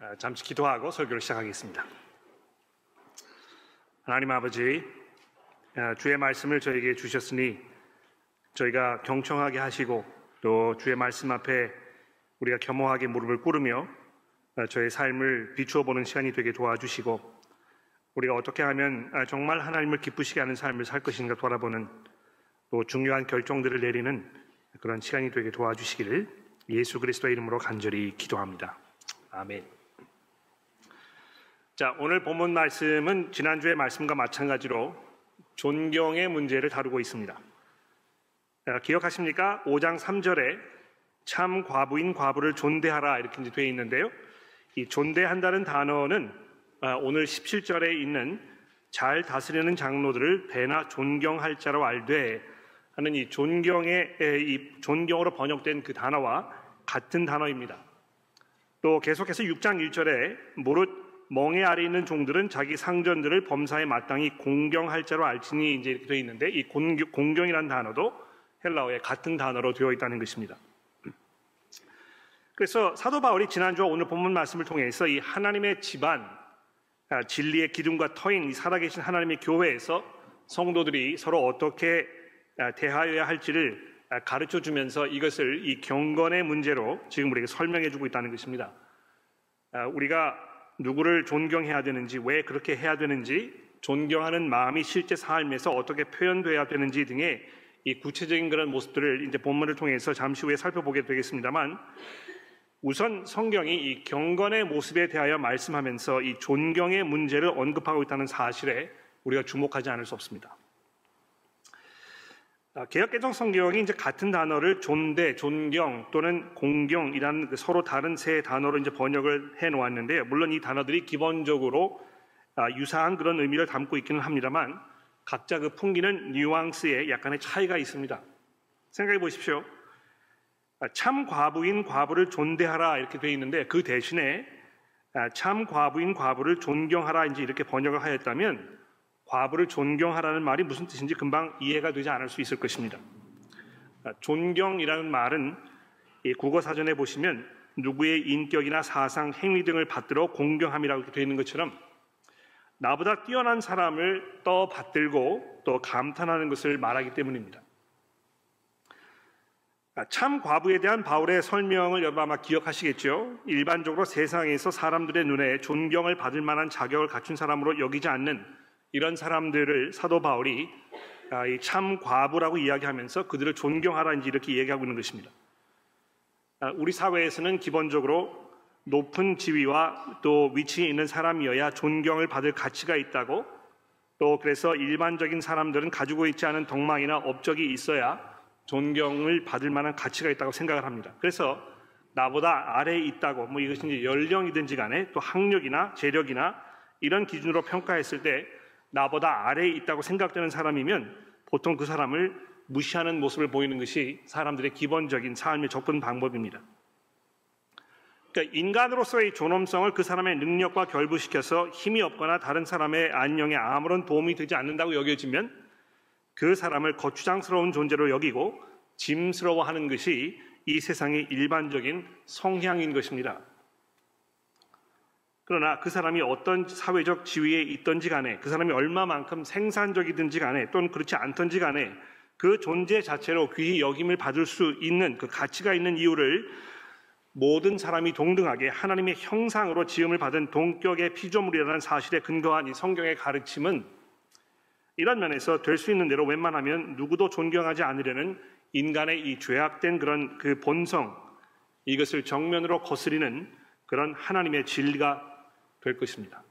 아, 잠시 기도하고 설교를 시작하겠습니다. 하나님 아버지, 아, 주의 말씀을 저에게 주셨으니 저희가 경청하게 하시고 또 주의 말씀 앞에 우리가 겸허하게 무릎을 꿇으며 아, 저의 삶을 비추어 보는 시간이 되게 도와주시고 우리가 어떻게 하면 정말 하나님을 기쁘시게 하는 삶을 살 것인가 돌아보는 또 중요한 결정들을 내리는 그런 시간이 되게 도와주시기를 예수 그리스도의 이름으로 간절히 기도합니다. 아멘. 자, 오늘 본문 말씀은 지난주의 말씀과 마찬가지로 존경의 문제를 다루고 있습니다. 자, 기억하십니까? 5장 3절에 참 과부인 과부를 존대하라 이렇게 되어 있는데요. 이 존대한다는 단어는 아, 오늘 17절에 있는 잘 다스리는 장로들을 배나 존경할 자로 알되 하는 이 존경의 이 존경으로 번역된 그 단어와 같은 단어입니다. 또 계속해서 6장 1절에 무릇 멍에 아래 있는 종들은 자기 상전들을 범사에 마땅히 공경할 자로 알지니 이제 이렇게 되어 있는데 이 공경, 이라는 단어도 헬라어의 같은 단어로 되어 있다는 것입니다. 그래서 사도 바울이 지난주와 오늘 본문 말씀을 통해서 이 하나님의 집안, 아, 진리의 기둥과 터인 이 살아계신 하나님의 교회에서 성도들이 서로 어떻게 아, 대하여야 할지를 아, 가르쳐 주면서 이것을 이 경건의 문제로 지금 우리에게 설명해 주고 있다는 것입니다. 우리가 누구를 존경해야 되는지, 왜 그렇게 해야 되는지, 존경하는 마음이 실제 삶에서 어떻게 표현돼야 되는지 등의 이 구체적인 그런 모습들을 이제 본문을 통해서 잠시 후에 살펴보게 되겠습니다만, 우선 성경이 이 경건의 모습에 대하여 말씀하면서 이 존경의 문제를 언급하고 있다는 사실에 우리가 주목하지 않을 수 없습니다. 아, 개혁 개정 성경이 이제 같은 단어를 존대, 존경 또는 공경이라는 그 서로 다른 세 단어로 이제 번역을 해 놓았는데요. 물론 이 단어들이 기본적으로 아, 유사한 그런 의미를 담고 있기는 합니다만 각자 그 풍기는 뉘앙스에 약간의 차이가 있습니다. 생각해 보십시오. 아, 참 과부인 과부를 존대하라 이렇게 되어 있는데 그 대신에 참 과부인 과부를 존경하라 이제 이렇게 번역을 하였다면 과부를 존경하라는 말이 무슨 뜻인지 금방 이해가 되지 않을 수 있을 것입니다. 아, 존경이라는 말은 국어 사전에 보시면 누구의 인격이나 사상, 행위 등을 받들어 공경함이라고 되어 있는 것처럼 나보다 뛰어난 사람을 떠 받들고 또 감탄하는 것을 말하기 때문입니다. 아, 참 과부에 대한 바울의 설명을 여러분 아마 기억하시겠죠? 일반적으로 세상에서 사람들의 눈에 존경을 받을 만한 자격을 갖춘 사람으로 여기지 않는 이런 사람들을 사도 바울이 아, 참 과부라고 이야기하면서 그들을 존경하라 이제 이렇게 얘기하고 있는 것입니다. 아, 우리 사회에서는 기본적으로 높은 지위와 또 위치에 있는 사람이어야 존경을 받을 가치가 있다고 또 그래서 일반적인 사람들은 가지고 있지 않은 덕망이나 업적이 있어야 존경을 받을 만한 가치가 있다고 생각을 합니다. 그래서 나보다 아래에 있다고 뭐 이것이 연령이든지 간에 또 학력이나 재력이나 이런 기준으로 평가했을 때 나보다 아래에 있다고 생각되는 사람이면 보통 그 사람을 무시하는 모습을 보이는 것이 사람들의 기본적인 삶의 접근 방법입니다. 그러니까 인간으로서의 존엄성을 그 사람의 능력과 결부시켜서 힘이 없거나 다른 사람의 안녕에 아무런 도움이 되지 않는다고 여겨지면 그 사람을 거추장스러운 존재로 여기고 짐스러워하는 것이 이 세상의 일반적인 성향인 것입니다. 그러나 그 사람이 어떤 사회적 지위에 있던지 간에 그 사람이 얼마만큼 생산적이든지 간에 또는 그렇지 않던지 간에 그 존재 자체로 귀히 여김을 받을 수 있는 그 가치가 있는 이유를 모든 사람이 동등하게 하나님의 형상으로 지음을 받은 동격의 피조물이라는 사실에 근거한 이 성경의 가르침은 이런 면에서 될 수 있는 대로 웬만하면 누구도 존경하지 않으려는 인간의 이 죄악된 그런 그 본성 이것을 정면으로 거스리는 그런 하나님의 진리가 될 것입니다.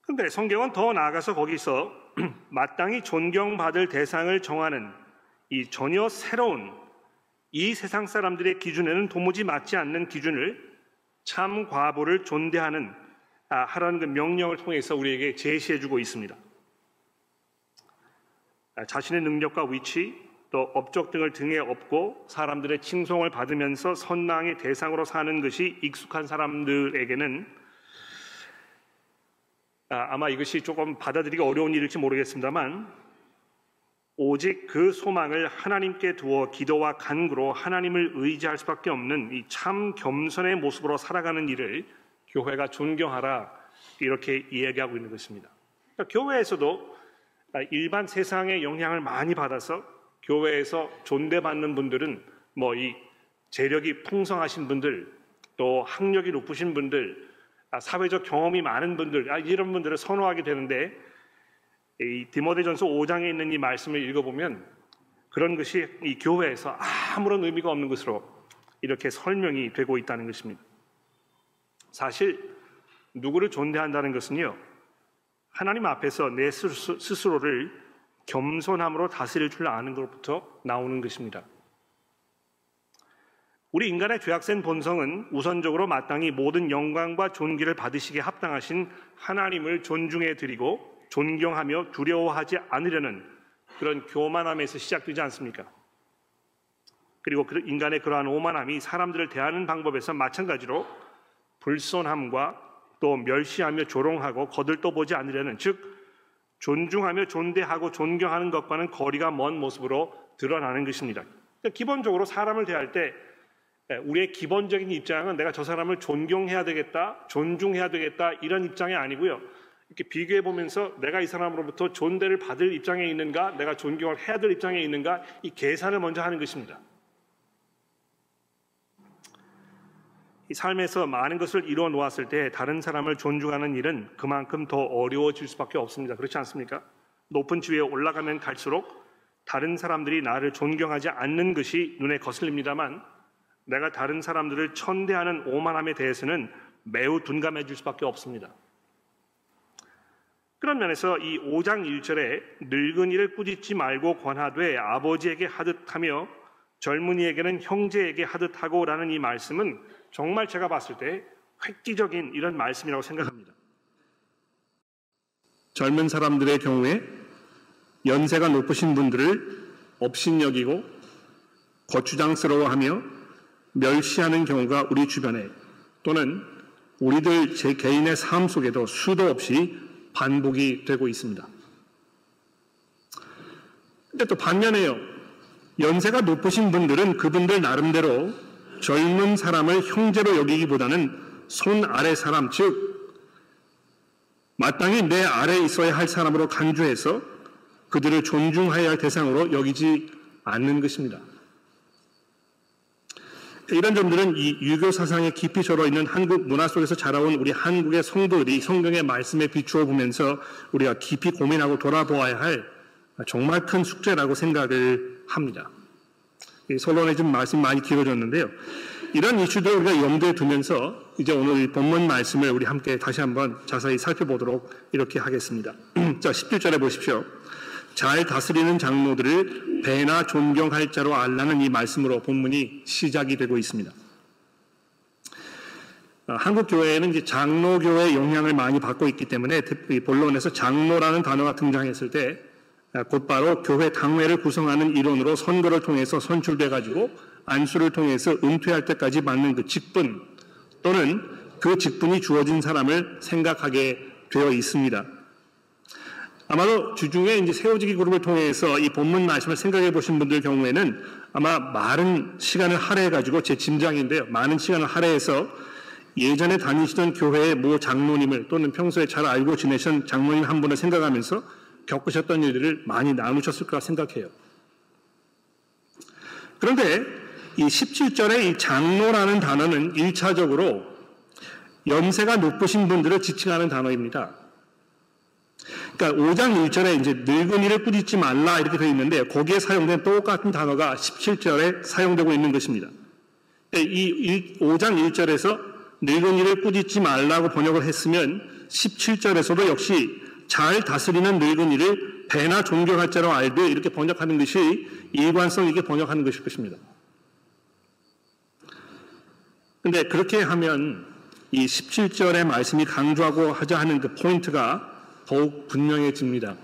그런데 성경은 더 나아가서 거기서 마땅히 존경받을 대상을 정하는 이 전혀 새로운 이 세상 사람들의 기준에는 도무지 맞지 않는 기준을 참 과보를 존대하는 아, 하라는 그 명령을 통해서 우리에게 제시해주고 있습니다. 아, 자신의 능력과 위치, 또 업적 등을 등에 업고 사람들의 칭송을 받으면서 선망의 대상으로 사는 것이 익숙한 사람들에게는 아, 마 이것이 조금 받아들이기 어려운 일일지 모르겠습니다만 오직 그 소망을 하나님께 두어 기도와 간구로 하나님을 의지할 수밖에 없는 이 참 겸손의 모습으로 살아가는 일을 교회가 존경하라 이렇게 이야기하고 있는 것입니다. 그러니까 교회에서도 일반 세상의 영향을 많이 받아서 교회에서 존대받는 분들은 뭐 이 재력이 풍성하신 분들 또 학력이 높으신 분들 사회적 경험이 많은 분들 이런 분들을 선호하게 되는데 이 디모데전서 5장에 있는 이 말씀을 읽어보면 그런 것이 이 교회에서 아무런 의미가 없는 것으로 이렇게 설명이 되고 있다는 것입니다. 사실 누구를 존대한다는 것은요 하나님 앞에서 내 스스로를 겸손함으로 다스릴 줄 아는 것부터 나오는 것입니다. 우리 인간의 죄악된 본성은 우선적으로 마땅히 모든 영광과 존귀를 받으시기에 합당하신 하나님을 존중해 드리고 존경하며 두려워하지 않으려는 그런 교만함에서 시작되지 않습니까? 그리고 그 인간의 그러한 오만함이 사람들을 대하는 방법에서 마찬가지로 불손함과 또 멸시하며 조롱하고 거들떠 보지 않으려는 즉 존중하며 존대하고 존경하는 것과는 거리가 먼 모습으로 드러나는 것입니다. 그러니까 기본적으로 사람을 대할 때 우리의 기본적인 입장은 내가 저 사람을 존경해야 되겠다, 존중해야 되겠다 이런 입장이 아니고요. 이렇게 비교해 보면서 내가 이 사람으로부터 존대를 받을 입장에 있는가, 내가 존경을 해야 될 입장에 있는가, 이 계산을 먼저 하는 것입니다. 삶에서 많은 것을 이루어 놓았을 때 다른 사람을 존중하는 일은 그만큼 더 어려워질 수밖에 없습니다. 그렇지 않습니까? 높은 지위에 올라가면 갈수록 다른 사람들이 나를 존경하지 않는 것이 눈에 거슬립니다만 내가 다른 사람들을 천대하는 오만함에 대해서는 매우 둔감해 질 수밖에 없습니다. 그런 면에서 이 5장 1절에 늙은이를 꾸짖지 말고 권하되 아버지에게 하듯하며 젊은이에게는 형제에게 하듯하고라는 이 말씀은 정말 제가 봤을 때 획기적인 이런 말씀이라고 생각합니다. 젊은 사람들의 경우에 연세가 높으신 분들을 업신여기고 거추장스러워하며 멸시하는 경우가 우리 주변에 또는 우리들 제 개인의 삶 속에도 수도 없이 반복이 되고 있습니다. 근데 또 반면에요. 연세가 높으신 분들은 그분들 나름대로 젊은 사람을 형제로 여기기보다는 손 아래 사람, 즉, 마땅히 내 아래에 있어야 할 사람으로 간주해서 그들을 존중해야 할 대상으로 여기지 않는 것입니다. 이런 점들은 이 유교 사상에 깊이 절어 있는 한국 문화 속에서 자라온 우리 한국의 성도들이 성경의 말씀에 비추어 보면서 우리가 깊이 고민하고 돌아보아야 할 정말 큰 숙제라고 생각을 합니다. 서론에 좀 말씀 많이 길어졌는데요. 이런 이슈들 우리가 염두에 두면서 이제 오늘 본문 말씀을 우리 함께 다시 한번 자세히 살펴보도록 이렇게 하겠습니다. 자, 17절에 보십시오. 잘 다스리는 장로들을 배나 존경할 자로 알라는 이 말씀으로 본문이 시작이 되고 있습니다. 아, 한국 교회에는 이제 장로교의 영향을 많이 받고 있기 때문에 본론에서 장로라는 단어가 등장했을 때 아, 곧바로 교회 당회를 구성하는 일원으로 선거를 통해서 선출돼 가지고 안수를 통해서 은퇴할 때까지 받는 그 직분 또는 그 직분이 주어진 사람을 생각하게 되어 있습니다. 아마도 주중에 이제 세워지기 그룹을 통해서 이 본문 말씀을 생각해 보신 분들 경우에는 아마 많은 시간을 할애해 가지고 제 짐작인데요. 많은 시간을 할애해서 예전에 다니시던 교회의 모 장로님을 또는 평소에 잘 알고 지내신 장로님 한 분을 생각하면서 겪으셨던 일들을 많이 나누셨을 거라 생각해요. 그런데 이 17절의 이 장로라는 단어는 1차적으로 연세가 높으신 분들을 지칭하는 단어입니다. 그러니까 5장 1절에 이제 늙은이를 꾸짖지 말라 이렇게 되어 있는데 거기에 사용된 똑같은 단어가 17절에 사용되고 있는 것입니다. 이 5장 1절에서 늙은이를 꾸짖지 말라고 번역을 했으면 17절에서도 역시 잘 다스리는 늙은이를 배나 존경할 자로 알되 이렇게 번역하는 것이 일관성 있게 번역하는 것일 것입니다. 근데 그렇게 하면 이 17절의 말씀이 강조하고 하자 하는 그 포인트가 더욱 분명해집니다.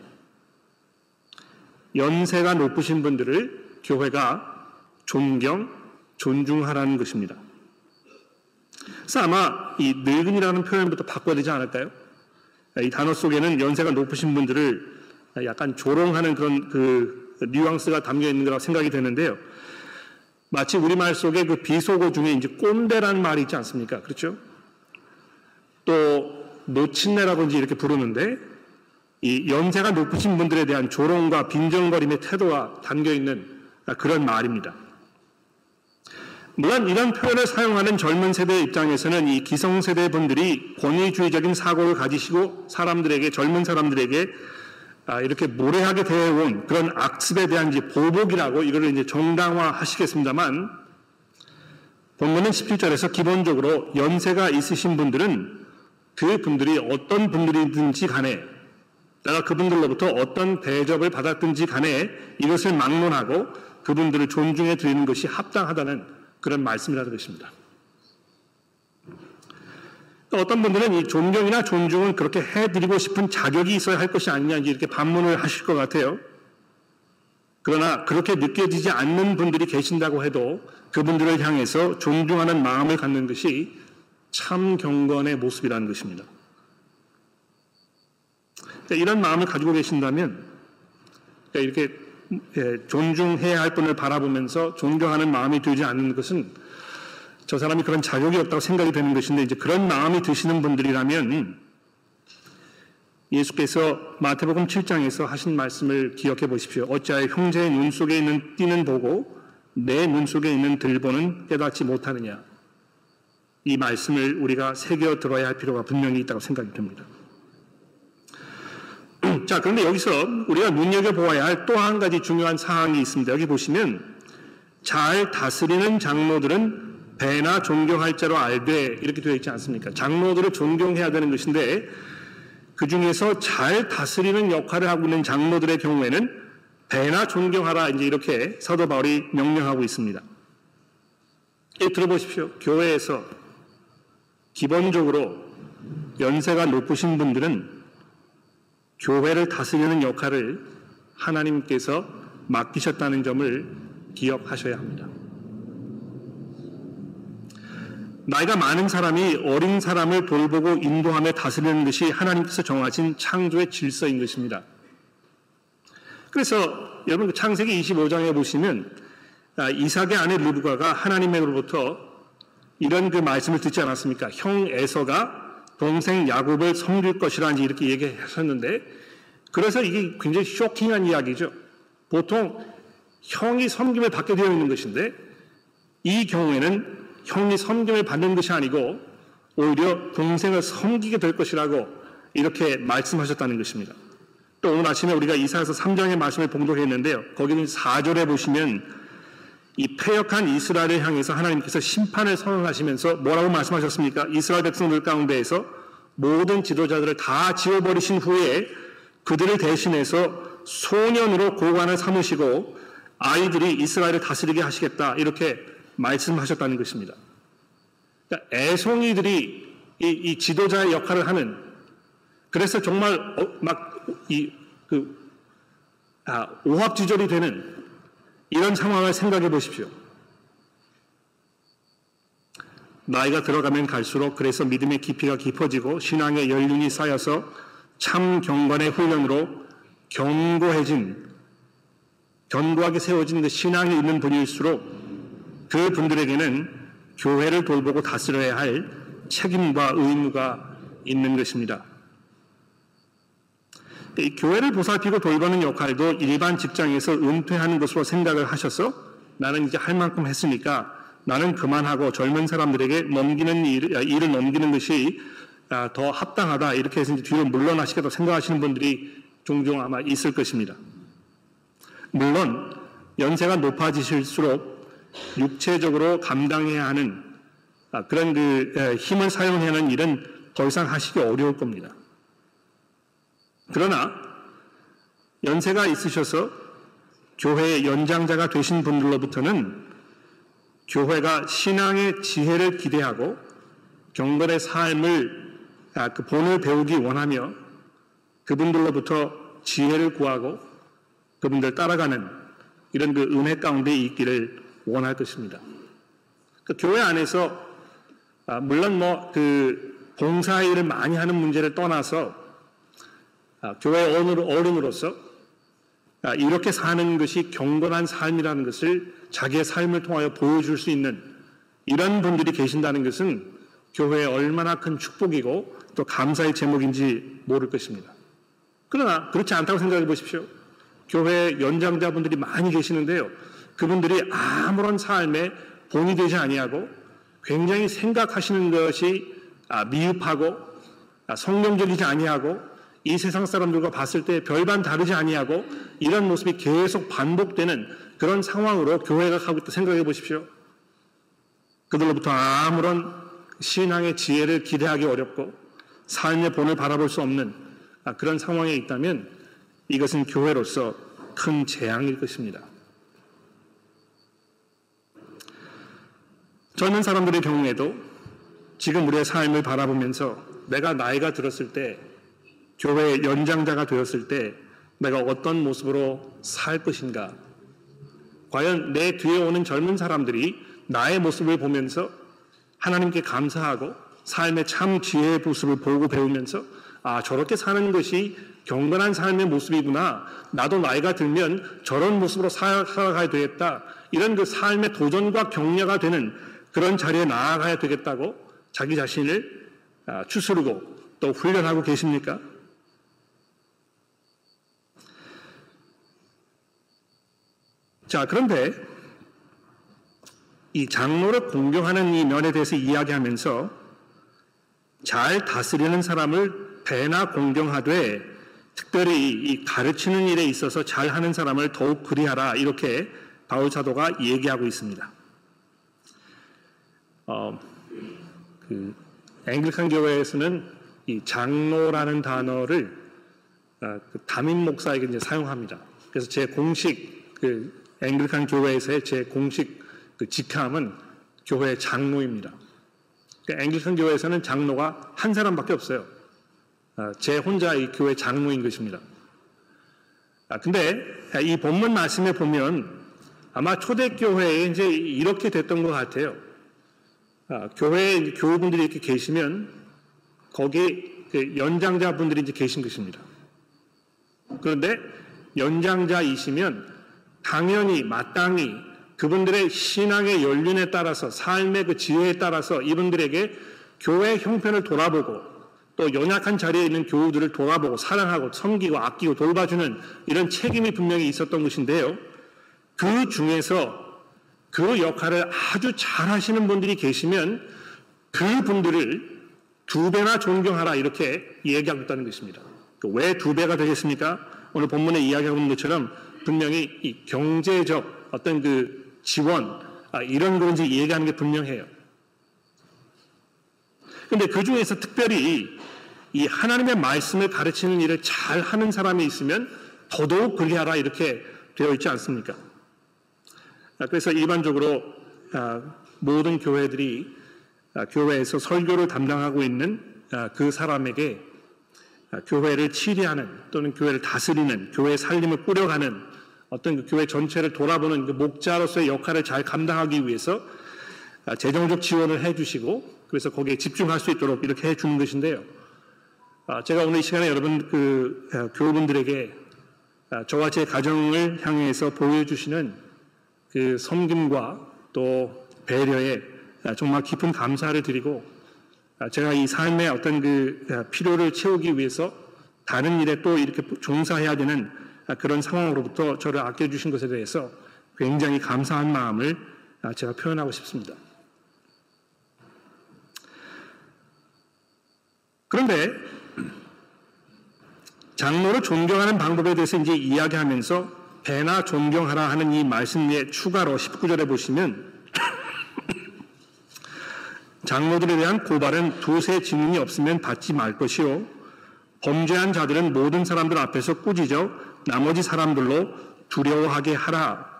연세가 높으신 분들을 교회가 존경, 존중하라는 것입니다. 그래서 아마 이 늙은이라는 표현부터 바꿔야 되지 않을까요? 이 단어 속에는 연세가 높으신 분들을 약간 조롱하는 그런 그 뉘앙스가 담겨 있는 거라고 생각이 되는데요. 마치 우리말 속에 그 비속어 중에 이제 꼰대라는 말이 있지 않습니까? 그렇죠? 또 노친네라고 이제 이렇게 부르는데 이 연세가 높으신 분들에 대한 조롱과 빈정거림의 태도가 담겨 있는 그런 말입니다. 물론 이런 표현을 사용하는 젊은 세대 입장에서는 이 기성세대 분들이 권위주의적인 사고를 가지시고 사람들에게 젊은 사람들에게 아, 이렇게 모래하게 되어온 그런 악습에 대한 이제 보복이라고 이거를 이제 정당화하시겠습니다만 본문은 17절에서 기본적으로 연세가 있으신 분들은 그 분들이 어떤 분들이든지 간에 내가 그분들로부터 어떤 대접을 받았든지 간에 이것을 막론하고 그분들을 존중해 드리는 것이 합당하다는 그런 말씀이라는 것입니다. 어떤 분들은 이 존경이나 존중은 그렇게 해드리고 싶은 자격이 있어야 할 것이 아니냐 이렇게 반문을 하실 것 같아요. 그러나 그렇게 느껴지지 않는 분들이 계신다고 해도 그분들을 향해서 존중하는 마음을 갖는 것이 참 경건의 모습이라는 것입니다. 그러니까 이런 마음을 가지고 계신다면 그러니까 이렇게 예, 존중해야 할 분을 바라보면서 존경하는 마음이 들지 않는 것은 저 사람이 그런 자격이 없다고 생각이 되는 것인데 이제 그런 마음이 드시는 분들이라면 예수께서 마태복음 7장에서 하신 말씀을 기억해 보십시오. 어찌하여 형제의 눈 속에 있는 띠는 보고 내 눈 속에 있는 들보는 깨닫지 못하느냐. 이 말씀을 우리가 새겨 들어야 할 필요가 분명히 있다고 생각이 듭니다. 자, 그런데 여기서 우리가 눈여겨보아야 할 또 한 가지 중요한 사항이 있습니다. 여기 보시면 잘 다스리는 장로들은 배나 존경할 자로 알되 이렇게 되어 있지 않습니까? 장로들을 존경해야 되는 것인데 그 중에서 잘 다스리는 역할을 하고 있는 장로들의 경우에는 배나 존경하라 이제 이렇게 사도 바울이 명령하고 있습니다. 이 들어보십시오. 교회에서 기본적으로 연세가 높으신 분들은 교회를 다스리는 역할을 하나님께서 맡기셨다는 점을 기억하셔야 합니다. 나이가 많은 사람이 어린 사람을 돌보고 인도하며 다스리는 것이 하나님께서 정하신 창조의 질서인 것입니다. 그래서 여러분 그 창세기 25장에 보시면 아, 이삭의 아내 르브가가 하나님으로부터 이런 그 말씀을 듣지 않았습니까? 형 에서가 동생 야곱을 섬길 것이라 이렇게 얘기하셨는데 그래서 이게 굉장히 쇼킹한 이야기죠. 보통 형이 섬김을 받게 되어 있는 것인데 이 경우에는 형이 섬김을 받는 것이 아니고 오히려 동생을 섬기게 될 것이라고 이렇게 말씀하셨다는 것입니다. 또 오늘 아침에 우리가 이사에서 3장의 말씀을 봉독했는데요. 거기는 4절에 보시면 이 패역한 이스라엘을 향해서 하나님께서 심판을 선언하시면서 뭐라고 말씀하셨습니까? 이스라엘 백성들 가운데에서 모든 지도자들을 다 지워버리신 후에 그들을 대신해서 소년으로 고관을 삼으시고 아이들이 이스라엘을 다스리게 하시겠다 이렇게 말씀하셨다는 것입니다. 그러니까 애송이들이 이, 이, 지도자의 역할을 하는 그래서 정말 어, 막이 그 아, 오합지졸이 되는 이런 상황을 생각해 보십시오. 나이가 들어가면 갈수록 그래서 믿음의 깊이가 깊어지고 신앙의 연륜이 쌓여서 참 경건의 훈련으로 견고해진 견고하게 세워진 그 신앙이 있는 분일수록 그 분들에게는 교회를 돌보고 다스려야 할 책임과 의무가 있는 것입니다. 이 교회를 보살피고 돌보는 역할도 일반 직장에서 은퇴하는 것으로 생각을 하셔서 나는 이제 할 만큼 했으니까 나는 그만하고 젊은 사람들에게 넘기는 일, 아, 일을 넘기는 것이 아, 더 합당하다 이렇게 해서 이제 뒤로 물러나시겠다 생각하시는 분들이 종종 아마 있을 것입니다. 물론 연세가 높아지실수록 육체적으로 감당해야 하는 아, 그런 그 힘을 사용해야 하는 일은 더 이상 하시기 어려울 겁니다. 그러나 연세가 있으셔서 교회의 연장자가 되신 분들로부터는 교회가 신앙의 지혜를 기대하고 경건의 삶을 아, 그 본을 배우기 원하며 그분들로부터 지혜를 구하고 그분들 따라가는 이런 그 은혜 가운데 있기를 원할 것입니다. 그 교회 안에서 아, 물론 뭐 그 봉사 일을 많이 하는 문제를 떠나서 아, 교회 어른으로서 아, 이렇게 사는 것이 경건한 삶이라는 것을 자기의 삶을 통하여 보여줄 수 있는 이런 분들이 계신다는 것은 교회에 얼마나 큰 축복이고 또 감사의 제목인지 모를 것입니다. 그러나 그렇지 않다고 생각해 보십시오. 교회 연장자분들이 많이 계시는데요. 그분들이 아무런 삶에 본이 되지 아니하고 굉장히 생각하시는 것이 아, 미흡하고 아, 성경적이지 아니하고 이 세상 사람들과 봤을 때 별반 다르지 아니하고 이런 모습이 계속 반복되는 그런 상황으로 교회가 가고 있다 생각해 보십시오. 그들로부터 아무런 신앙의 지혜를 기대하기 어렵고 삶의 본을 바라볼 수 없는 아, 그런 상황에 있다면 이것은 교회로서 큰 재앙일 것입니다. 젊은 사람들의 경우에도 지금 우리의 삶을 바라보면서 내가 나이가 들었을 때 교회의 연장자가 되었을 때 내가 어떤 모습으로 살 것인가? 과연 내 뒤에 오는 젊은 사람들이 나의 모습을 보면서 하나님께 감사하고 삶의 참 지혜의 모습을 보고 배우면서 아, 저렇게 사는 것이 경건한 삶의 모습이구나. 나도 나이가 들면 저런 모습으로 살아가야 되겠다. 이런 그 삶의 도전과 격려가 되는 그런 자리에 나아가야 되겠다고 자기 자신을 아, 추스르고 또 훈련하고 계십니까? 자, 그런데 이 장로를 공경하는 이 면에 대해서 이야기하면서 잘 다스리는 사람을 배나 공경하되 특별히 이 가르치는 일에 있어서 잘 하는 사람을 더욱 그리하라 이렇게 바울 사도가 얘기하고 있습니다. 어, 그 앵글칸 교회에서는 이 장로라는 단어를 어, 그 담임 목사에게 이제 사용합니다. 그래서 제 공식 그 앵글칸 교회에서의 제 공식 그 직함은 교회 장로입니다. 그러니까 앵글칸 교회에서는 장로가 한 사람밖에 없어요. 아, 제 혼자 이 교회 장로인 것입니다. 아, 근데 이 본문 말씀에 보면 아마 초대교회에 이제 이렇게 됐던 것 같아요. 아, 교회에 교우분들이 이렇게 계시면 거기 그 연장자분들이 이제 계신 것입니다. 그런데 연장자이시면 당연히 마땅히 그분들의 신앙의 연륜에 따라서 삶의 그 지혜에 따라서 이분들에게 교회 형편을 돌아보고 또 연약한 자리에 있는 교우들을 돌아보고 사랑하고 섬기고 아끼고 돌봐주는 이런 책임이 분명히 있었던 것인데요. 그 중에서 그 역할을 아주 잘 하시는 분들이 계시면 그 분들을 두 배나 존경하라 이렇게 얘기하고 있다는 것입니다. 왜 두 배가 되겠습니까? 오늘 본문에 이야기하고 있는 것처럼 분명히 이 경제적 어떤 그 지원 아, 이런 걸 이제 얘기하는 게 분명해요. 근데 그 중에서 특별히 이 하나님의 말씀을 가르치는 일을 잘 하는 사람이 있으면 더더욱 그리하라 이렇게 되어 있지 않습니까? 아, 그래서 일반적으로 아, 모든 교회들이 교회에서 설교를 담당하고 있는 그 사람에게 교회를 치리하는 또는 교회를 다스리는 교회 살림을 꾸려가는 어떤 그 교회 전체를 돌아보는 그 목자로서의 역할을 잘 감당하기 위해서 아, 재정적 지원을 해주시고 그래서 거기에 집중할 수 있도록 이렇게 해주는 것인데요. 아, 제가 오늘 이 시간에 여러분 그 아, 교우분들에게 저와 제 가정을 향해서 보여주시는 그 섬김과 또 배려에 정말 깊은 감사를 드리고 제가 이 삶의 어떤 그 필요를 채우기 위해서 다른 일에 또 이렇게 종사해야 되는 그런 상황으로부터 저를 아껴주신 것에 대해서 굉장히 감사한 마음을 제가 표현하고 싶습니다. 그런데 장로를 존경하는 방법에 대해서 이제 이야기하면서 배나 존경하라 하는 이 말씀에 추가로 19절에 보시면 장로들에 대한 고발은 두세 증인이 없으면 받지 말 것이요 범죄한 자들은 모든 사람들 앞에서 꾸짖어 나머지 사람들로 두려워하게 하라.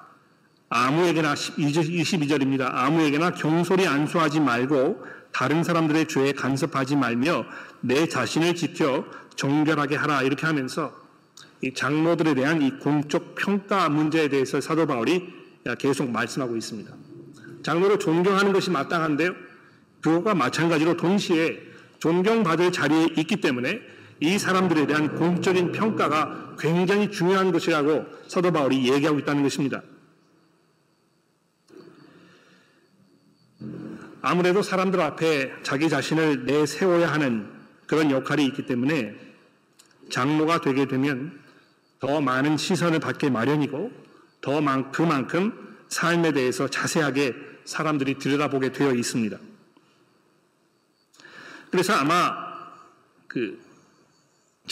아무에게나 22절입니다. 아무에게나 경솔히 안수하지 말고 다른 사람들의 죄에 간섭하지 말며 내 자신을 지켜 정결하게 하라. 이렇게 하면서 이 장로들에 대한 이 공적 평가 문제에 대해서 사도 바울이 계속 말씀하고 있습니다. 장로를 존경하는 것이 마땅한데요. 그것과 마찬가지로 동시에 존경받을 자리에 있기 때문에 이 사람들에 대한 공적인 평가가 굉장히 중요한 것이라고 사도 바울이 얘기하고 있다는 것입니다. 아무래도 사람들 앞에 자기 자신을 내세워야 하는 그런 역할이 있기 때문에 장로가 되게 되면 더 많은 시선을 받게 마련이고 더 그만큼 삶에 대해서 자세하게 사람들이 들여다보게 되어 있습니다. 그래서 아마 그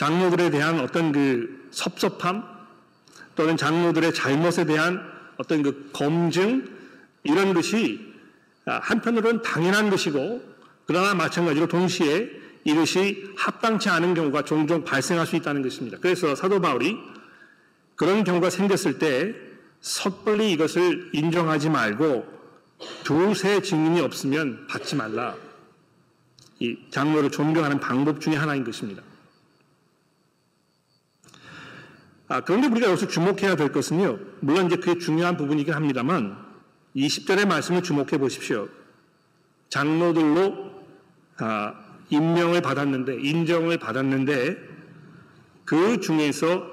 장로들에 대한 어떤 그 섭섭함 또는 장로들의 잘못에 대한 어떤 그 검증 이런 것이 한편으로는 당연한 것이고 그러나 마찬가지로 동시에 이것이 합당치 않은 경우가 종종 발생할 수 있다는 것입니다. 그래서 사도 바울이 그런 경우가 생겼을 때 섣불리 이것을 인정하지 말고 두세 증인이 없으면 받지 말라. 이 장로를 존경하는 방법 중에 하나인 것입니다. 아, 그런데 우리가 여기서 주목해야 될 것은요. 물론 이제 그게 중요한 부분이긴 합니다만 20절의 말씀을 주목해 보십시오. 장로들로 아, 임명을 받았는데 인정을 받았는데 그 중에서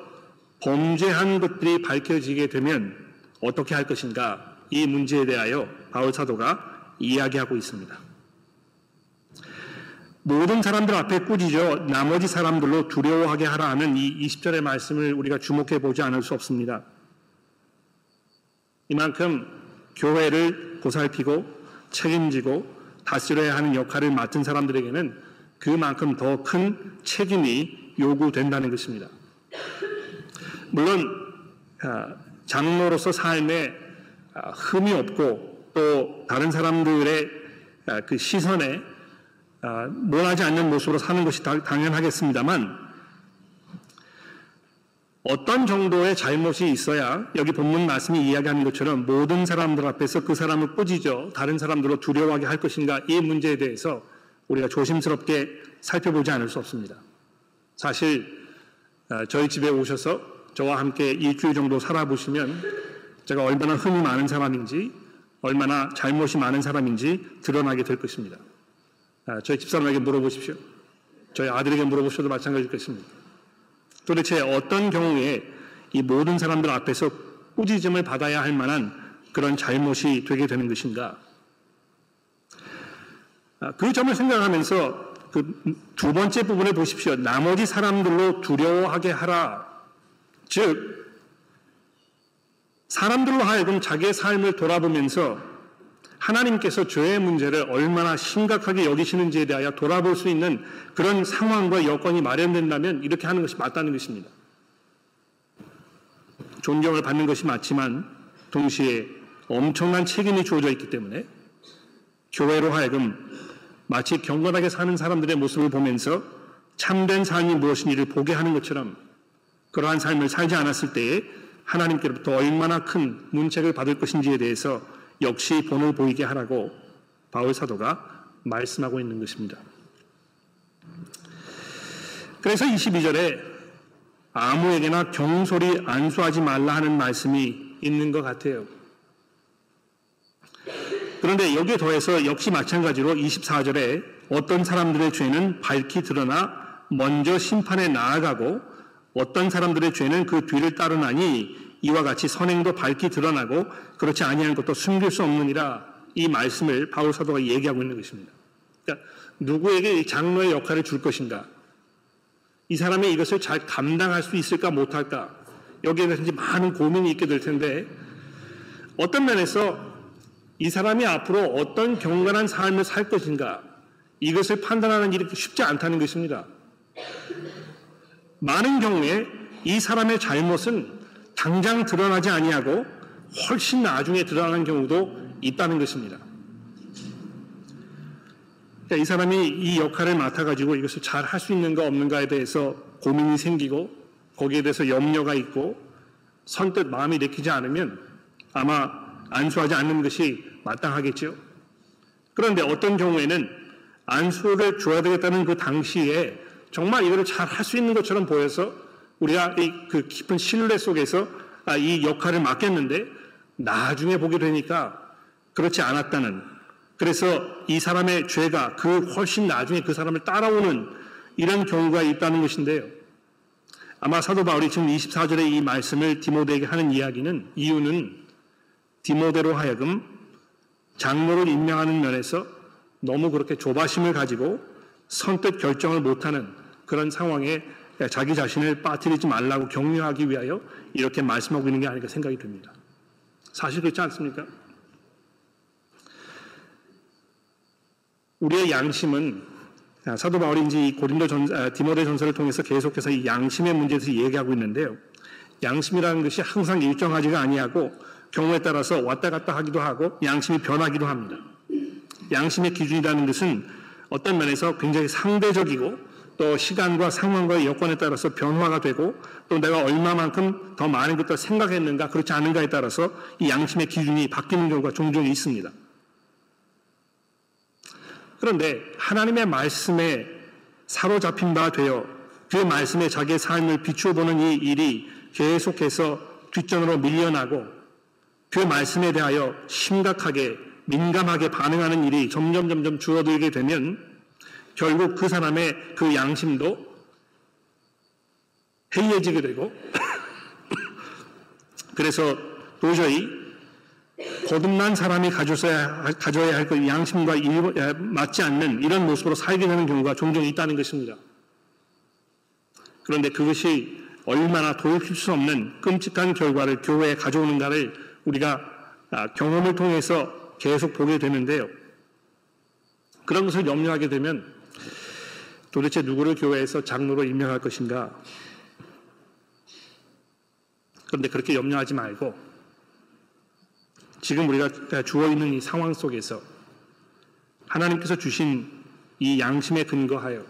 범죄한 것들이 밝혀지게 되면 어떻게 할 것인가 이 문제에 대하여 바울 사도가 이야기하고 있습니다. 모든 사람들 앞에 꾸짖어 나머지 사람들로 두려워하게 하라 하는 이 20절의 말씀을 우리가 주목해 보지 않을 수 없습니다. 이만큼 교회를 보살피고 책임지고 다스려야 하는 역할을 맡은 사람들에게는 그만큼 더 큰 책임이 요구된다는 것입니다. 물론 아, 장로로서 삶에 아, 흠이 없고 또 다른 사람들의 아, 그 시선에 논하지 않는 모습으로 사는 것이 당연하겠습니다만 어떤 정도의 잘못이 있어야 여기 본문 말씀이 이야기하는 것처럼 모든 사람들 앞에서 그 사람을 꾸짖어 다른 사람들로 두려워하게 할 것인가 이 문제에 대해서 우리가 조심스럽게 살펴보지 않을 수 없습니다. 사실 저희 집에 오셔서 저와 함께 일주일 정도 살아보시면 제가 얼마나 흠이 많은 사람인지 얼마나 잘못이 많은 사람인지 드러나게 될 것입니다. 아, 저희 집사람에게 물어보십시오. 저희 아들에게 물어보셔도 마찬가지일 것입니다. 도대체 어떤 경우에 이 모든 사람들 앞에서 꾸짖음을 받아야 할 만한 그런 잘못이 되게 되는 것인가? 아, 그 점을 생각하면서 그 두 번째 부분을 보십시오. 나머지 사람들로 두려워하게 하라. 즉, 사람들로 하여금 자기의 삶을 돌아보면서 하나님께서 죄의 문제를 얼마나 심각하게 여기시는지에 대하여 돌아볼 수 있는 그런 상황과 여건이 마련된다면 이렇게 하는 것이 맞다는 것입니다. 존경을 받는 것이 맞지만 동시에 엄청난 책임이 주어져 있기 때문에 교회로 하여금 마치 경건하게 사는 사람들의 모습을 보면서 참된 삶이 무엇인지를 보게 하는 것처럼 그러한 삶을 살지 않았을 때에 하나님께로부터 얼마나 큰 문책을 받을 것인지에 대해서 역시 본을 보이게 하라고 바울 사도가 말씀하고 있는 것입니다. 그래서 22절에 아무에게나 경솔히 안수하지 말라 하는 말씀이 있는 것 같아요. 그런데 여기에 더해서 역시 마찬가지로 24절에 어떤 사람들의 죄는 밝히 드러나 먼저 심판에 나아가고 어떤 사람들의 죄는 그 뒤를 따르나니 이와 같이 선행도 밝히 드러나고 그렇지 아니한 것도 숨길 수 없느니라 이 말씀을 바울 사도가 얘기하고 있는 것입니다. 그러니까 누구에게 장로의 역할을 줄 것인가? 이 사람이 이것을 잘 감당할 수 있을까 못할까? 여기에 대해서 많은 고민이 있게 될 텐데 어떤 면에서 이 사람이 앞으로 어떤 경건한 삶을 살 것인가 이것을 판단하는 일이 쉽지 않다는 것입니다. 많은 경우에 이 사람의 잘못은 당장 드러나지 아니하고 훨씬 나중에 드러나는 경우도 있다는 것입니다. 그러니까 이 사람이 이 역할을 맡아가지고 이것을 잘 할 수 있는가 없는가에 대해서 고민이 생기고 거기에 대해서 염려가 있고 선뜻 마음이 내키지 않으면 아마 안수하지 않는 것이 마땅하겠죠. 그런데 어떤 경우에는 안수를 줘야 되겠다는 그 당시에 정말 이거를 잘 할 수 있는 것처럼 보여서 우리가 그 깊은 신뢰 속에서 아, 이 역할을 맡겼는데 나중에 보게 되니까 그렇지 않았다는 그래서 이 사람의 죄가 그 훨씬 나중에 그 사람을 따라오는 이런 경우가 있다는 것인데요. 아마 사도 바울이 지금 24절의 이 말씀을 디모데에게 하는 이야기는 이유는 디모데로 하여금 장로를 임명하는 면에서 너무 그렇게 조바심을 가지고 선뜻 결정을 못하는 그런 상황에 자기 자신을 빠뜨리지 말라고 격려하기 위하여 이렇게 말씀하고 있는 게 아닐까 생각이 듭니다. 사실 그렇지 않습니까? 우리의 양심은 사도 바울이 이제 고린도 전, 아, 디모데 전서를 통해서 계속해서 이 양심의 문제에 대해서 얘기하고 있는데요. 양심이라는 것이 항상 일정하지가 아니하고 경우에 따라서 왔다 갔다 하기도 하고 양심이 변하기도 합니다. 양심의 기준이라는 것은 어떤 면에서 굉장히 상대적이고 또 시간과 상황과 여건에 따라서 변화가 되고 또 내가 얼마만큼 더 많은 것들 생각했는가 그렇지 않은가에 따라서 이 양심의 기준이 바뀌는 경우가 종종 있습니다. 그런데 하나님의 말씀에 사로잡힌 바 되어 그 말씀에 자기의 삶을 비추어 보는 이 일이 계속해서 뒷전으로 밀려나고 그 말씀에 대하여 심각하게 민감하게 반응하는 일이 점점 점점 줄어들게 되면 결국 그 사람의 그 양심도 해이해지게 되고 그래서 도저히 거듭난 사람이 가져야, 가져야 할 그 양심과 맞지 않는 이런 모습으로 살게 되는 경우가 종종 있다는 것입니다. 그런데 그것이 얼마나 돌이킬 수 없는 끔찍한 결과를 교회에 가져오는가를 우리가 아, 경험을 통해서 계속 보게 되는데요. 그런 것을 염려하게 되면 도대체 누구를 교회에서 장로로 임명할 것인가? 그런데 그렇게 염려하지 말고 지금 우리가 주어 있는 이 상황 속에서 하나님께서 주신 이 양심에 근거하여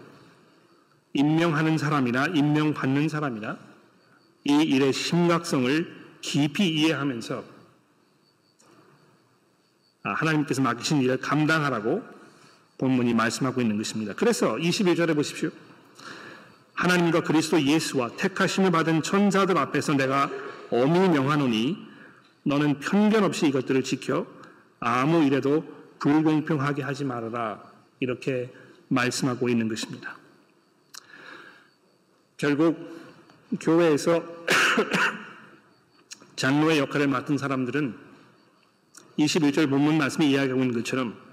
임명하는 사람이나 임명받는 사람이나 이 일의 심각성을 깊이 이해하면서 아, 하나님께서 맡기신 일을 감당하라고 본문이 말씀하고 있는 것입니다. 그래서 21절에 보십시오. 하나님과 그리스도 예수와 택하심을 받은 천사들 앞에서 내가 엄히 명하노니 너는 편견 없이 이것들을 지켜 아무 일에도 불공평하게 하지 말아라. 이렇게 말씀하고 있는 것입니다. 결국 교회에서 장로의 역할을 맡은 사람들은 21절 본문 말씀이 이야기하고 있는 것처럼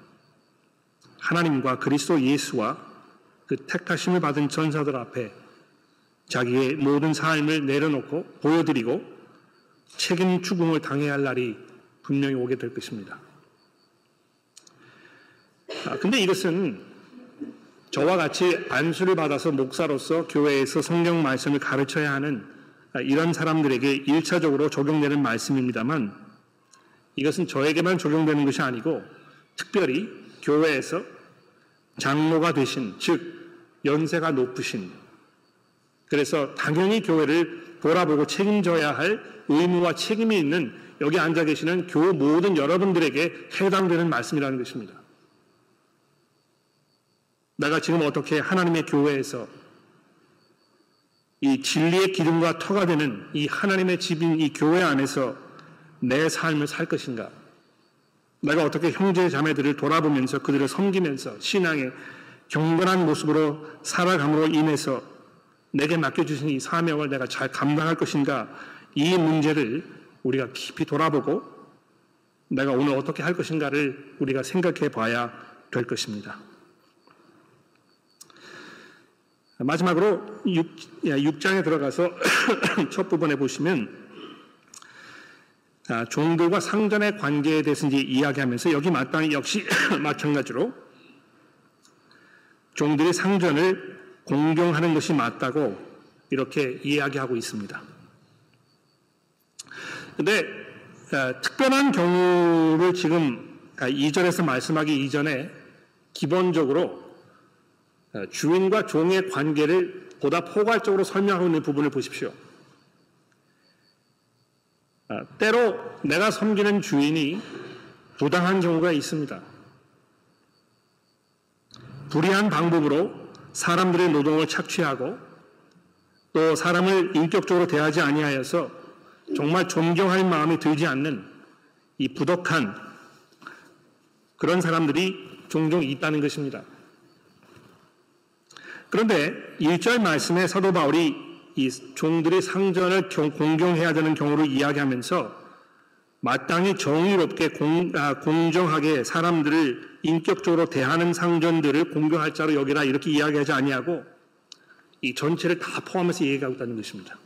하나님과 그리스도 예수와 그 택하심을 받은 전사들 앞에 자기의 모든 삶을 내려놓고 보여드리고 책임 추궁을 당해야 할 날이 분명히 오게 될 것입니다. 아, 근데 이것은 저와 같이 안수를 받아서 목사로서 교회에서 성경 말씀을 가르쳐야 하는 이런 사람들에게 일차적으로 적용되는 말씀입니다만 이것은 저에게만 적용되는 것이 아니고 특별히 교회에서 장로가 되신 즉 연세가 높으신 그래서 당연히 교회를 돌아보고 책임져야 할 의무와 책임이 있는 여기 앉아 계시는 교우 모든 여러분들에게 해당되는 말씀이라는 것입니다. 내가 지금 어떻게 하나님의 교회에서 이 진리의 기름과 터가 되는 이 하나님의 집인 이 교회 안에서 내 삶을 살 것인가? 내가 어떻게 형제 자매들을 돌아보면서 그들을 섬기면서 신앙의 경건한 모습으로 살아감으로 인해서 내게 맡겨주신 이 사명을 내가 잘 감당할 것인가? 이 문제를 우리가 깊이 돌아보고 내가 오늘 어떻게 할 것인가를 우리가 생각해 봐야 될 것입니다. 마지막으로 6, 장에 들어가서 첫 부분에 보시면 아, 종들과 상전의 관계에 대해서 이제 이야기하면서 여기 마땅히 역시 마찬가지로 종들이 상전을 공경하는 것이 맞다고 이렇게 이야기하고 있습니다. 근데 아, 특별한 경우를 지금 2절에서 아, 말씀하기 이전에 기본적으로 아, 주인과 종의 관계를 보다 포괄적으로 설명하고 있는 부분을 보십시오. 때로 내가 섬기는 주인이 부당한 경우가 있습니다. 불의한 방법으로 사람들의 노동을 착취하고 또 사람을 인격적으로 대하지 아니하여서 정말 존경할 마음이 들지 않는 이 부덕한 그런 사람들이 종종 있다는 것입니다. 그런데 1절 말씀에 사도 바울이 이 종들의 상전을 공경해야 되는 경우를 이야기하면서 마땅히 정의롭게 공, 아, 공정하게 사람들을 인격적으로 대하는 상전들을 공경할 자로 여기라 이렇게 이야기하지 아니하고 이 전체를 다 포함해서 얘기하고 있다는 것입니다.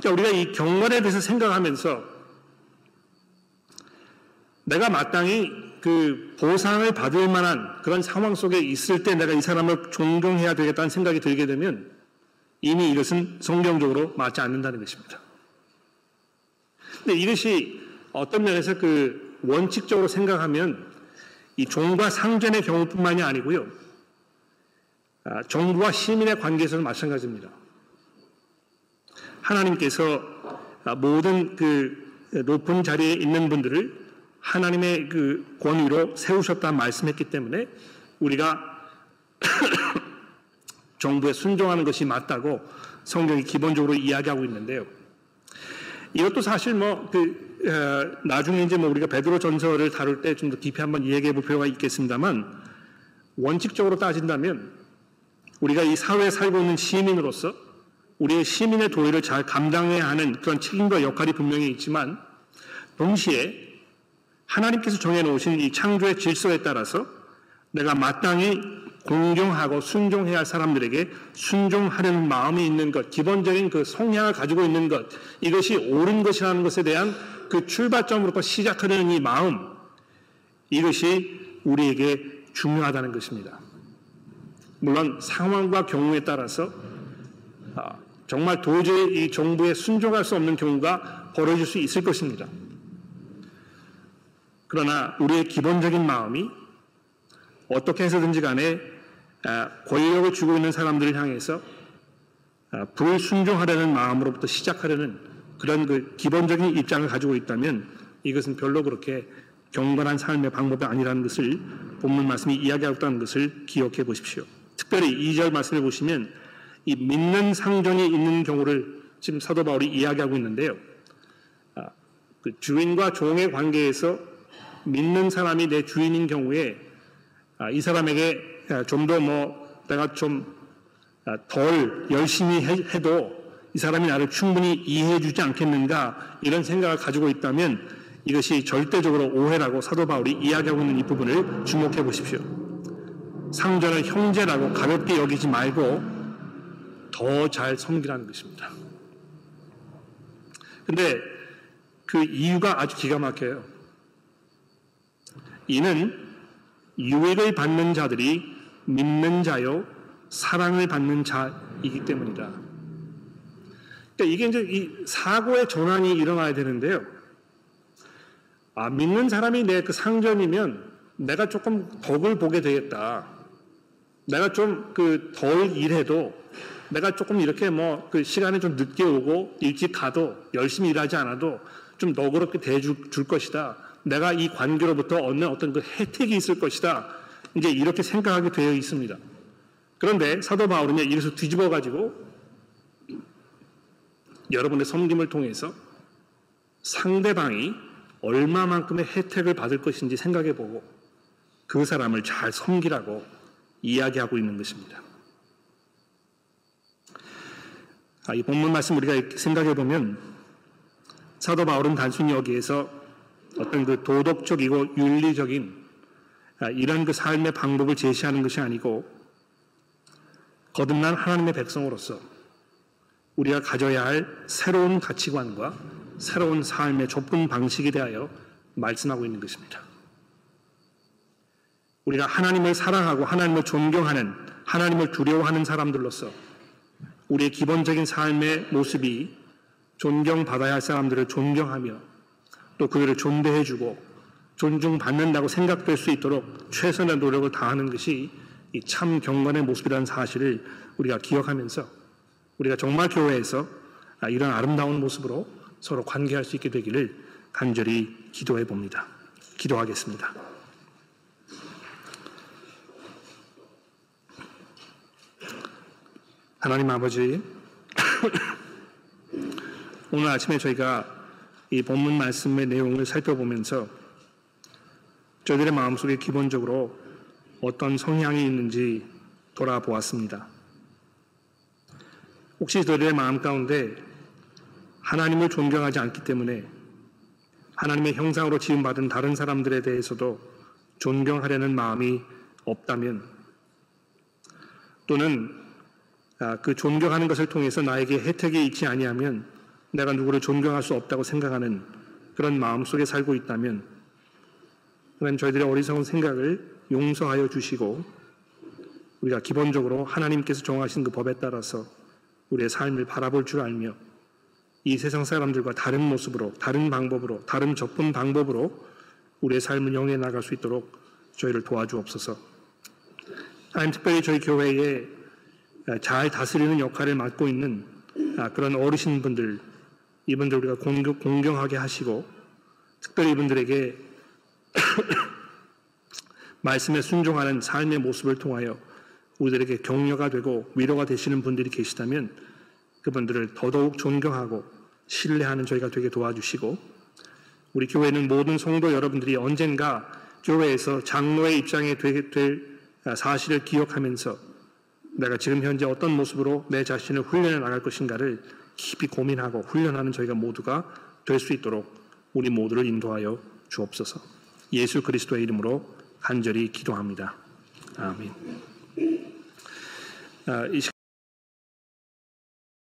자, 우리가 이 경건에 대해서 생각하면서 내가 마땅히 그 보상을 받을 만한 그런 상황 속에 있을 때 내가 이 사람을 존경해야 되겠다는 생각이 들게 되면 이미 이것은 성경적으로 맞지 않는다는 것입니다. 근데 이것이 어떤 면에서 그 원칙적으로 생각하면 이 종과 상전의 경우뿐만이 아니고요. 아, 정부와 시민의 관계에서는 마찬가지입니다. 하나님께서 아, 모든 그 높은 자리에 있는 분들을 하나님의 그 권위로 세우셨다 말씀했기 때문에 우리가 정부에 순종하는 것이 맞다고 성경이 기본적으로 이야기하고 있는데요. 이것도 사실 뭐그 어, 나중에 이제 뭐 우리가 베드로 전서를 다룰 때 좀 더 깊이 한번 이야기해 볼 필요가 있겠습니다만 원칙적으로 따진다면 우리가 이 사회에 살고 있는 시민으로서 우리의 시민의 도의를 잘 감당해야 하는 그런 책임과 역할이 분명히 있지만 동시에 하나님께서 정해놓으신 이 창조의 질서에 따라서 내가 마땅히 공경하고 순종해야 할 사람들에게 순종하려는 마음이 있는 것, 기본적인 그 성향을 가지고 있는 것, 이것이 옳은 것이라는 것에 대한 그 출발점으로부터 시작하는 이 마음, 이것이 우리에게 중요하다는 것입니다. 물론 상황과 경우에 따라서 아, 정말 도저히 이 정부에 순종할 수 없는 경우가 벌어질 수 있을 것입니다. 그러나 우리의 기본적인 마음이 어떻게 해서든지 간에 아, 권력을 쥐고 있는 사람들을 향해서 아, 불순종하려는 마음으로부터 시작하려는 그런 그 기본적인 입장을 가지고 있다면 이것은 별로 그렇게 경건한 삶의 방법이 아니라는 것을 본문 말씀이 이야기하고 있다는 것을 기억해 보십시오. 특별히 2절 말씀을 보시면 이 믿는 상전이 있는 경우를 지금 사도 바울이 이야기하고 있는데요. 아, 그 주인과 종의 관계에서 믿는 사람이 내 주인인 경우에 아, 이 사람에게 아, 좀더 뭐 내가 좀덜 아, 열심히 해도 이 사람이 나를 충분히 이해해 주지 않겠는가 이런 생각을 가지고 있다면 이것이 절대적으로 오해라고 사도 바울이 이야기하고 있는 이 부분을 주목해 보십시오. 상전을 형제라고 가볍게 여기지 말고 더 잘 섬기라는 것입니다. 근데 그 이유가 아주 기가 막혀요. 이는 유익을 받는 자들이 믿는 자요 사랑을 받는 자이기 때문이다. 그러니까 이게 이제 이 사고의 전환이 일어나야 되는데요. 아, 믿는 사람이 내 그 상전이면 내가 조금 덕을 보게 되겠다. 내가 좀 그 덜 일해도 내가 조금 이렇게 뭐 그 시간에 좀 늦게 오고 일찍 가도 열심히 일하지 않아도 좀 너그럽게 대줄 줄 것이다. 내가 이 관계로부터 얻는 어떤 그 혜택이 있을 것이다. 이제 이렇게 생각하게 되어 있습니다. 그런데 사도 바울은 이래서 뒤집어 가지고 여러분의 섬김을 통해서 상대방이 얼마만큼의 혜택을 받을 것인지 생각해 보고 그 사람을 잘 섬기라고 이야기하고 있는 것입니다. 아, 이 본문 말씀 우리가 생각해 보면 사도 바울은 단순히 여기에서 어떤 그 도덕적이고 윤리적인 아, 이런 그 삶의 방법을 제시하는 것이 아니고 거듭난 하나님의 백성으로서 우리가 가져야 할 새로운 가치관과 새로운 삶의 좁은 방식에 대하여 말씀하고 있는 것입니다. 우리가 하나님을 사랑하고 하나님을 존경하는 하나님을 두려워하는 사람들로서 우리의 기본적인 삶의 모습이 존경받아야 할 사람들을 존경하며 또 그들을 존대해주고 존중받는다고 생각될 수 있도록 최선의 노력을 다하는 것이 이 참 경건의 모습이라는 사실을 우리가 기억하면서 우리가 정말 교회에서 아, 이런 아름다운 모습으로 서로 관계할 수 있게 되기를 간절히 기도해 봅니다. 기도하겠습니다. 하나님 아버지, 오늘 아침에 저희가 이 본문 말씀의 내용을 살펴보면서 저희들의 마음속에 기본적으로 어떤 성향이 있는지 돌아보았습니다. 혹시 저들의 마음 가운데 하나님을 존경하지 않기 때문에 하나님의 형상으로 지음받은 다른 사람들에 대해서도 존경하려는 마음이 없다면 또는 아, 그 존경하는 것을 통해서 나에게 혜택이 있지 아니하면 내가 누구를 존경할 수 없다고 생각하는 그런 마음 속에 살고 있다면 그건 저희들의 어리석은 생각을 용서하여 주시고 우리가 기본적으로 하나님께서 정하신 그 법에 따라서 우리의 삶을 바라볼 줄 알며 이 세상 사람들과 다른 모습으로, 다른 방법으로, 다른 접근 방법으로 우리의 삶을 영해 나갈 수 있도록 저희를 도와주옵소서. 하나님 특별히 저희 교회에 잘 다스리는 역할을 맡고 있는 그런 어르신분들, 이분들 우리가 공경, 공경하게 하시고 특별히 이분들에게 말씀에 순종하는 삶의 모습을 통하여 우리들에게 격려가 되고 위로가 되시는 분들이 계시다면 그분들을 더더욱 존경하고 신뢰하는 저희가 되게 도와주시고 우리 교회는 모든 성도 여러분들이 언젠가 교회에서 장로의 입장에 될 사실을 기억하면서 내가 지금 현재 어떤 모습으로 내 자신을 훈련해 나갈 것인가를 깊이 고민하고 훈련하는 저희가 모두가 될 수 있도록 우리 모두를 인도하여 주옵소서. 예수 그리스도의 이름으로 간절히 기도합니다. 아멘. 아, 이 시간